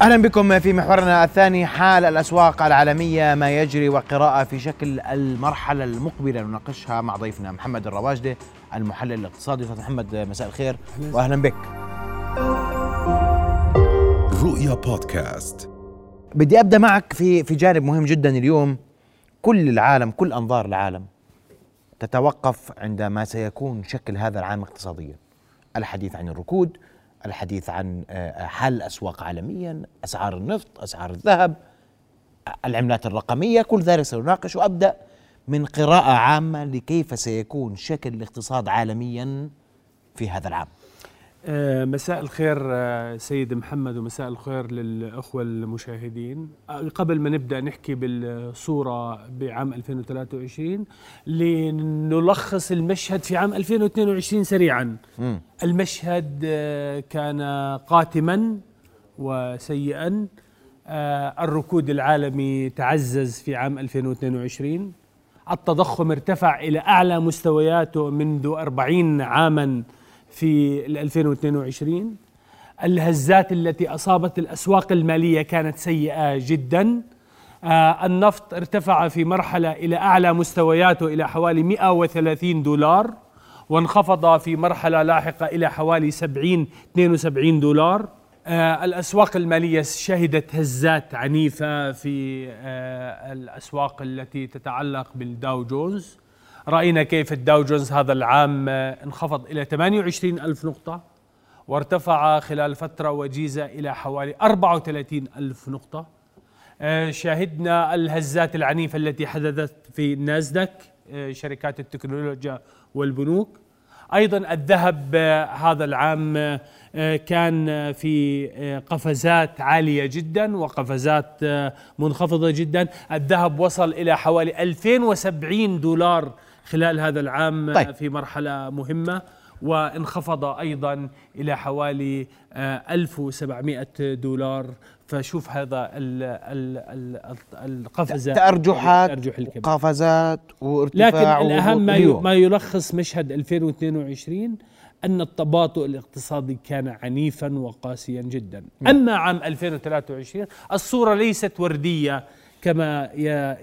أهلا بكم في محورنا الثاني حال الأسواق العالمية ما يجري وقراءة في شكل المرحلة المقبلة. نناقشها مع ضيفنا محمد الرواجده المحلل الاقتصادي. أستاذ محمد مساء الخير واهلا بك. رؤيا بودكاست. بدي أبدأ معك في في جانب مهم جدا اليوم. كل العالم كل أنظار العالم تتوقف عندما سيكون شكل هذا العام اقتصاديا. الحديث عن الركود الحديث عن آه، حل الاسواق عالميا أسعار النفط أسعار الذهب العملات الرقمية كل ذلك سنناقش وأبدأ من قراءة عامة لكيف سيكون شكل الاقتصاد عالميا في هذا العام. آه، مساء الخير آه، سيد محمد ومساء الخير للأخوة المشاهدين. آه، قبل ما نبدأ نحكي بالصورة بعام 2023 لنلخص المشهد في عام 2022 سريعا. م. المشهد كان قاتما وسيئا. الركود العالمي تعزز في عام 2022 التضخم ارتفع إلى أعلى مستوياته منذ 40 عاماً. في 2022 الهزات التي أصابت الأسواق المالية كانت سيئة جدا. آه النفط ارتفع في مرحلة إلى أعلى مستوياته إلى حوالي 130 دولار وانخفض في مرحلة لاحقة إلى حوالي 70 72 دولار. آه الأسواق المالية شهدت هزات عنيفة في آه الأسواق التي تتعلق بالداو جونز. رأينا كيف الداو جونز هذا العام انخفض إلى 28 ألف نقطة وارتفع خلال فترة وجيزة إلى حوالي 34 ألف نقطة. آه، شاهدنا الهزات العنيفة التي حدثت في نازداك آه، شركات التكنولوجيا والبنوك. أيضا الذهب آه، هذا العام كان في قفزات عالية جدا وقفزات منخفضة جدا. الذهب وصل إلى حوالي 2070 دولار خلال هذا العام طيب. في مرحلة مهمة وانخفض أيضا إلى حوالي 1700 آه، دولار. فشوف هذا القفزة. تأرجحات قفزات وارتفاع لكن الأهم ما, ما يلخص مشهد 2022 أن التباطؤ الاقتصادي كان عنيفا وقاسيا جدا. أما عام 2023 الصورة ليست وردية. كما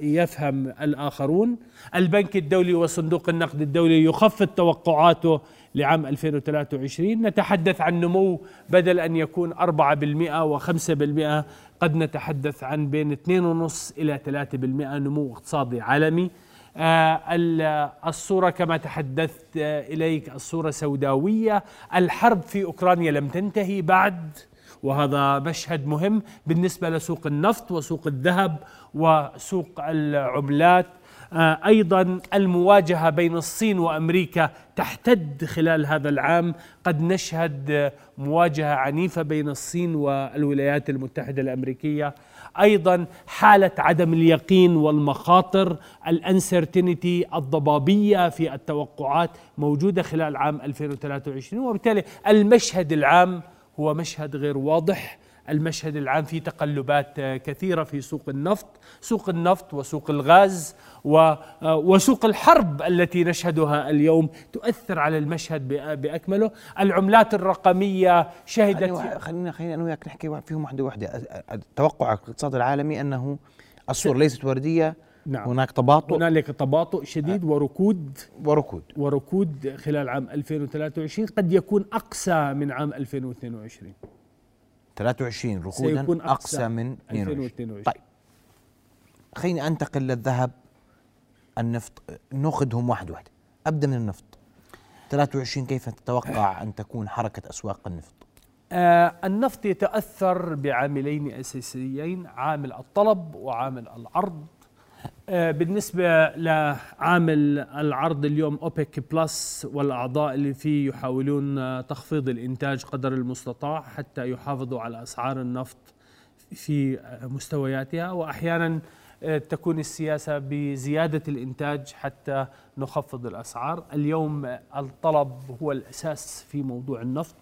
يفهم الآخرون. البنك الدولي وصندوق النقد الدولي يخفض توقعاته لعام 2023 نتحدث عن نمو بدل أن يكون 4% و5% قد نتحدث عن بين 2.5 إلى 3% نمو اقتصادي عالمي. آه، الصورة كما تحدثت إليك الصورة سوداوية. الحرب في أوكرانيا لم تنتهي بعد وهذا مشهد مهم بالنسبة لسوق النفط وسوق الذهب وسوق العملات. آه، أيضا المواجهة بين الصين وأمريكا تحتد خلال هذا العام. قد نشهد مواجهة عنيفة بين الصين والولايات المتحدة الأمريكية. أيضا حالة عدم اليقين والمخاطر الانسرتينتي الضبابية في التوقعات موجودة خلال عام 2023 وبالتالي المشهد العام هو مشهد غير واضح. المشهد العام في تقلبات كثيرة في سوق النفط، سوق النفط وسوق الغاز وسوق الحرب التي نشهدها اليوم تؤثر على المشهد بأكمله، العملات الرقمية شهدت خلينا خلينا أنا وياك نحكي فيهم واحدة واحدة، توقع الاقتصاد العالمي أنه الصورة ليست وردية. نعم. هناك تباطؤ. هنالك تباطؤ شديد وركود. وركود. وركود خلال عام 2023 قد يكون أقسى من عام 2022 23 ركودا أقسى, أقسى من 2022 طيب. خليني أنتقل للذهب. النفط نأخذهم واحد واحد. أبدأ من النفط. 23 كيف تتوقع أن تكون حركة أسواق النفط؟ آه النفط يتأثر بعاملين أساسيين عامل الطلب وعامل العرض. آه، بالنسبة لعامل العرض اليوم أوبك بلس والأعضاء اللي فيه يحاولون تخفيض الإنتاج قدر المستطاع حتى يحافظوا على أسعار النفط في مستوياتها وأحيانا آه، تكون السياسة بزيادة الإنتاج حتى نخفض الأسعار. اليوم الطلب هو الأساس في موضوع النفط.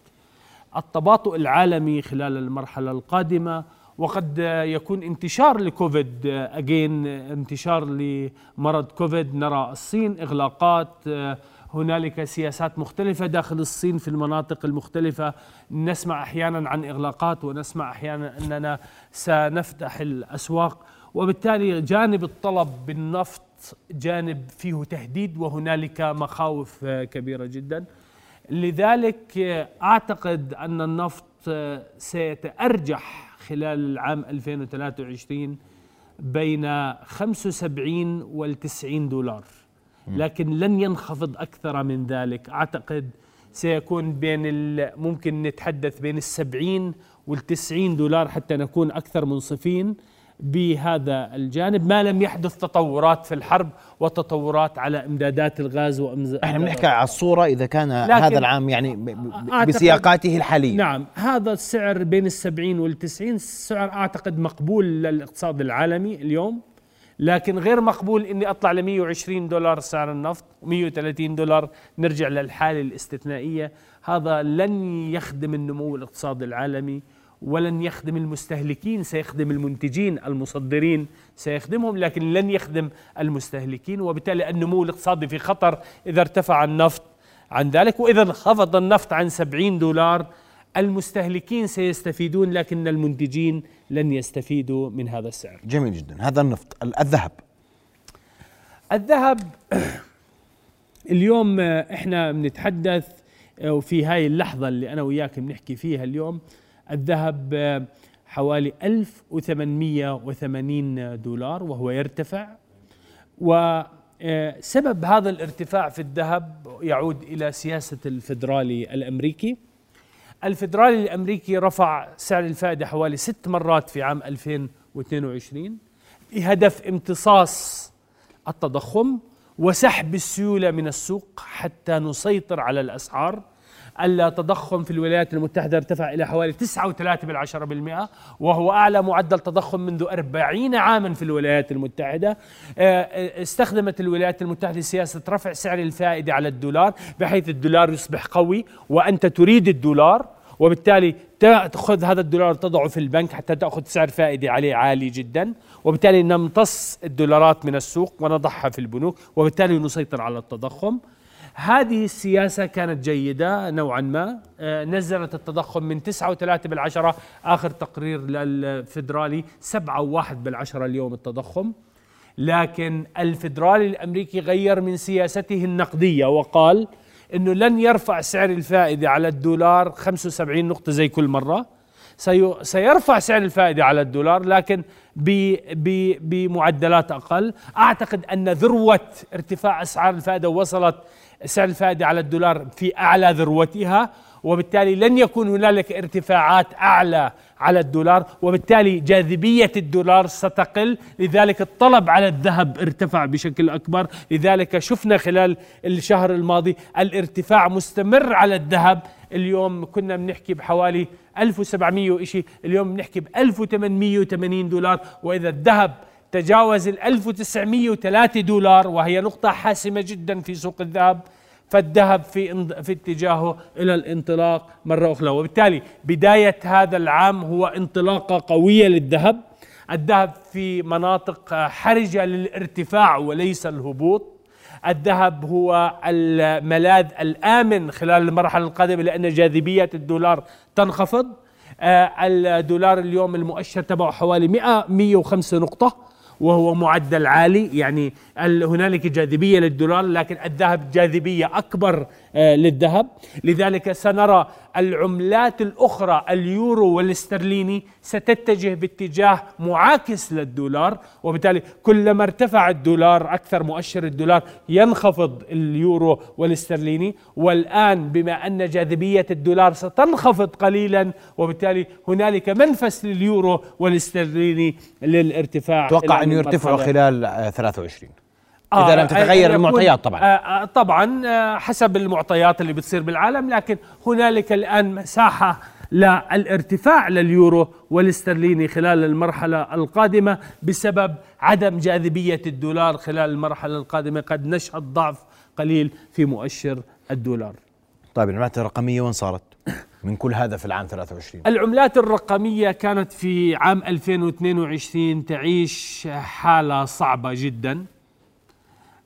التباطؤ العالمي خلال المرحلة القادمة وقد يكون انتشار لكوفيد. اجين انتشار لمرض كوفيد. نرى الصين إغلاقات. هنالك سياسات مختلفة داخل الصين في المناطق المختلفة. نسمع أحيانا عن إغلاقات ونسمع أحيانا أننا سنفتح الأسواق. وبالتالي جانب الطلب بالنفط جانب فيه تهديد وهنالك مخاوف كبيرة جدا. لذلك أعتقد أن النفط سيتأرجح خلال العام 2023 بين 75 وال 90 دولار. لكن لن ينخفض أكثر من ذلك. أعتقد سيكون بين ممكن نتحدث بين السبعين والتسعين دولار حتى نكون أكثر منصفين. بهذا الجانب. ما لم يحدث تطورات في الحرب وتطورات على إمدادات الغاز وامز... إحنا بنحكي على الصورة إذا كان هذا العام يعني بسياقاته الحالية. نعم. هذا السعر بين السبعين والتسعين سعر أعتقد مقبول للاقتصاد العالمي اليوم لكن غير مقبول إني أطلع ل 120 دولار سعر النفط و130 دولار نرجع للحالة الاستثنائية. هذا لن يخدم النمو الاقتصادي العالمي. ولن يخدم المستهلكين سيخدم المنتجين المصدرين سيخدمهم لكن لن يخدم المستهلكين وبالتالي النمو الاقتصادي في خطر إذا ارتفع النفط عن ذلك. وإذا انخفض النفط عن 70 دولار المستهلكين سيستفيدون لكن المنتجين لن يستفيدوا من هذا السعر. جميل جدا. هذا النفط الذهب. الذهب اليوم إحنا بنتحدث وفي هاي اللحظة اللي أنا وياك بنحكي فيها اليوم الذهب حوالي 1880 دولار وهو يرتفع. وسبب هذا الارتفاع في الذهب يعود إلى سياسة الفدرالي الأمريكي. الفدرالي الأمريكي رفع سعر الفائدة حوالي ست مرات في عام 2022 بهدف امتصاص التضخم وسحب السيولة من السوق حتى نسيطر على الأسعار. التضخم في الولايات المتحدة ارتفع إلى حوالي 9.3% وهو أعلى معدل تضخم منذ 40 عاما في الولايات المتحدة. آه، استخدمت الولايات المتحدة سياسة رفع سعر الفائدة على الدولار بحيث الدولار يصبح قوي وأنت تريد الدولار وبالتالي تأخذ هذا الدولار تضعه في البنك حتى تأخذ سعر فائدة عليه عالي جدا. وبالتالي نمتص الدولارات من السوق ونضعها في البنوك وبالتالي نسيطر على التضخم. هذه السياسة كانت جيدة نوعا ما. آه، نزلت التضخم من 9.3 بالعشرة آخر تقرير للفدرالي 7.1 بالعشرة اليوم التضخم. لكن الفدرالي الأمريكي غير من سياسته النقدية وقال إنه لن يرفع سعر الفائدة على الدولار 75 نقطة زي كل مرة. سيرفع سعر الفائدة على الدولار لكن بمعدلات أقل. أعتقد أن ذروة ارتفاع أسعار الفائدة وصلت سعر الفائدة على الدولار في أعلى ذروتها وبالتالي لن يكون هنالك ارتفاعات أعلى على الدولار وبالتالي جاذبية الدولار ستقل. لذلك الطلب على الذهب ارتفع بشكل أكبر. لذلك شفنا خلال الشهر الماضي الارتفاع مستمر على الذهب. اليوم كنا بنحكي بحوالي 1700 وشيء اليوم بنحكي ب 1880 دولار. وإذا الذهب تجاوز ال 1903 دولار وهي نقطة حاسمة جدا في سوق الذهب فالذهب في في اتجاهه إلى الانطلاق مرة أخرى. وبالتالي بداية هذا العام هو انطلاقة قوية للذهب. الذهب في مناطق حرجة للارتفاع وليس الهبوط. الذهب هو الملاذ الآمن خلال المرحلة القادمة لأن جاذبية الدولار تنخفض. آه، الدولار اليوم المؤشر تبعه حوالي 100 105 نقطة. وهو معدل عالي يعني هنالك جاذبية للدولار لكن الذهب جاذبية أكبر للذهب. لذلك سنرى العملات الأخرى اليورو والاسترليني ستتجه باتجاه معاكس للدولار وبالتالي كلما ارتفع الدولار أكثر مؤشر الدولار ينخفض اليورو والاسترليني والآن بما أن جاذبية الدولار ستنخفض قليلا وبالتالي هنالك منفس لليورو والاسترليني للارتفاع أتوقع إنه يرتفعوا خلال 23 آه اذا لم تتغير المعطيات طبعا. آه, آه، طبعا آه حسب المعطيات اللي بتصير بالعالم لكن هنالك الآن مساحة للارتفاع لليورو والاسترليني خلال المرحلة القادمة بسبب عدم جاذبية الدولار خلال المرحلة القادمة. قد نشهد ضعف قليل في مؤشر الدولار. طيب العملات الرقمية وين صارت؟ من كل هذا في العام 23 العملات الرقمية كانت في عام 2022 تعيش حالة صعبة جدا.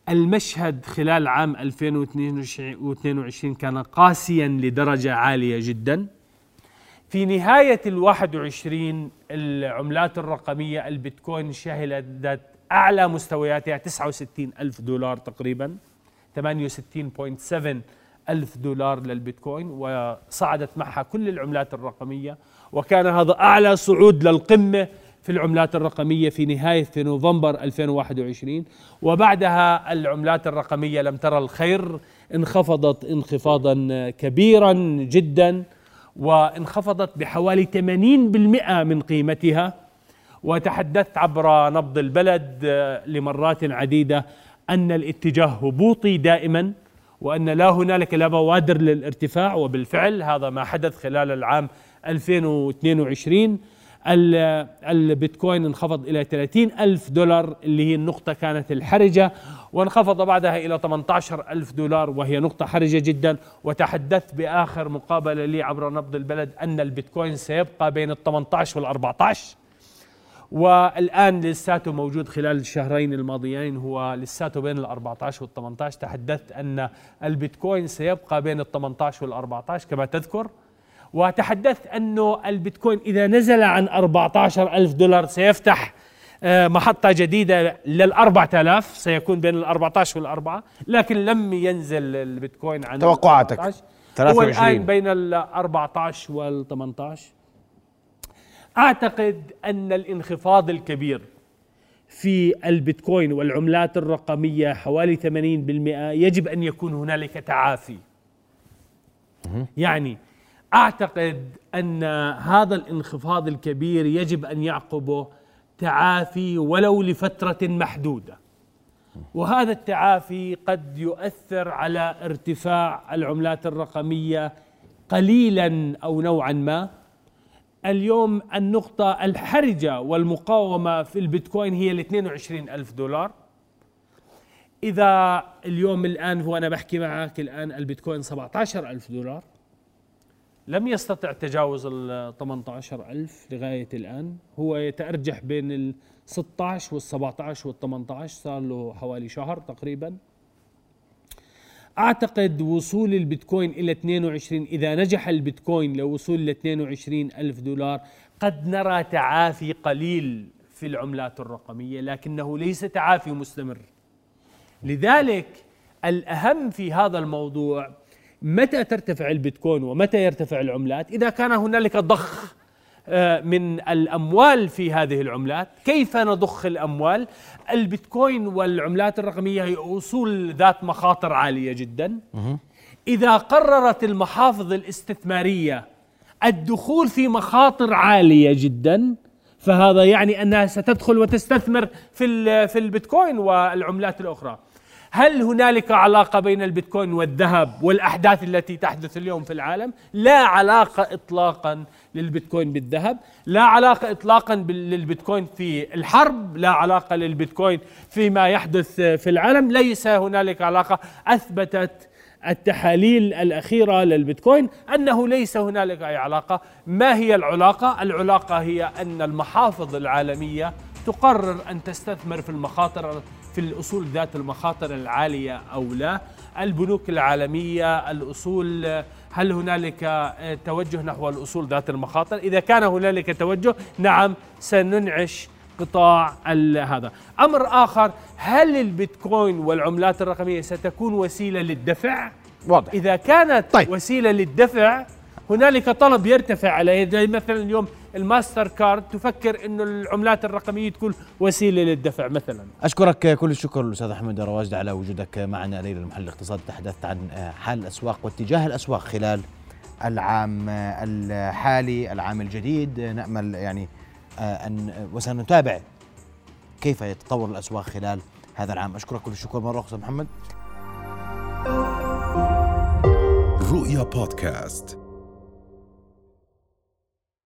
المشهد خلال عام 2022 كان قاسيا لدرجة عالية جدا. في نهاية ال 21 العملات الرقمية البيتكوين شهدت أعلى مستوياتها 69 ألف دولار تقريبا 68.7 ألف دولار للبيتكوين وصعدت معها كل العملات الرقمية. وكان هذا أعلى صعود للقمة في العملات الرقمية في نهاية في نوفمبر 2021 وبعدها العملات الرقمية لم ترى الخير انخفضت انخفاضا كبيرا جدا وانخفضت بحوالي 80% من قيمتها. وتحدثت عبر نبض البلد لمرات عديدة أن الاتجاه هبوطي دائما وأن لا هنالك لا بوادر للارتفاع وبالفعل هذا ما حدث خلال العام 2022 البيتكوين انخفض إلى 30 ألف دولار اللي هي النقطة كانت الحرجة وانخفض بعدها إلى 18 ألف دولار وهي نقطة حرجة جدا. وتحدثت بآخر مقابلة لي عبر نبض البلد أن البيتكوين سيبقى بين ال 18 وال 14 والآن لساته موجود خلال الشهرين الماضيين هو لساته بين ال 14 وال 18 تحدثت أن البيتكوين سيبقى بين ال 18 وال 14 كما تذكر. وتحدثت أنه البيتكوين إذا نزل عن 14 ألف دولار سيفتح آه، محطة جديدة لل 4000 سيكون بين ال 14 والأربعة لكن لم ينزل البيتكوين عن توقعاتك. هو الآن بين ال 14 وال 18 أعتقد أن الانخفاض الكبير في البيتكوين والعملات الرقمية حوالي 80% يجب أن يكون هنالك تعافي. يعني أعتقد أن هذا الانخفاض الكبير يجب أن يعقبه تعافي ولو لفترة محدودة. وهذا التعافي قد يؤثر على ارتفاع العملات الرقمية قليلا أو نوعا ما. اليوم النقطة الحرجة والمقاومة في البيتكوين هي ال 22 ألف دولار. إذا اليوم الآن وأنا بحكي معك الآن البيتكوين 17 ألف دولار. لم يستطع تجاوز ال 18000 لغاية الآن. هو يتأرجح بين ال 16 وال 17 وال 18 صار له حوالي شهر تقريبا. أعتقد وصول البيتكوين إلى 22 إذا نجح البيتكوين لوصول ل 22 ألف دولار قد نرى تعافي قليل في العملات الرقمية لكنه ليس تعافي مستمر. لذلك الأهم في هذا الموضوع متى ترتفع البيتكوين ومتى يرتفع العملات؟ إذا كان هنالك ضخ آه، من الأموال في هذه العملات كيف نضخ الأموال؟ البيتكوين والعملات الرقمية هي أصول ذات مخاطر عالية جدا. إذا قررت المحافظ الاستثمارية الدخول في مخاطر عالية جدا فهذا يعني أنها ستدخل وتستثمر في في البيتكوين والعملات الأخرى. هل هنالك علاقة بين البيتكوين والذهب والأحداث التي تحدث اليوم في العالم؟ لا علاقة إطلاقا للبيتكوين بالذهب لا علاقة إطلاقا للبيتكوين في الحرب لا علاقة للبيتكوين فيما يحدث في العالم ليس هنالك علاقة أثبتت التحاليل الأخيرة للبيتكوين أنه ليس هنالك أي علاقة ما هي العلاقة؟ العلاقة هي أن المحافظ العالمية تقرر أن تستثمر في المخاطر في الأصول ذات المخاطر العالية أو لا. البنوك العالمية الأصول هل هنالك توجه نحو الأصول ذات المخاطر؟ إذا كان هنالك توجه نعم سننعش قطاع هذا. أمر آخر هل البيتكوين والعملات الرقمية ستكون وسيلة للدفع؟ واضح. إذا كانت طيب. وسيلة للدفع هنالك طلب يرتفع عليه. زي مثلا اليوم الماستر كارد تفكر إنه العملات الرقمية تكون وسيلة للدفع مثلا. أشكرك كل الشكر الأستاذ أحمد رواجد على وجودك معنا ليله المحلل الاقتصادي تحدثت عن حال الأسواق واتجاه الأسواق خلال العام الحالي العام الجديد. نأمل يعني أن وسنتابع كيف يتطور الأسواق خلال هذا العام. أشكرك كل الشكر. مرة أخرى محمد. رؤيا بودكاست.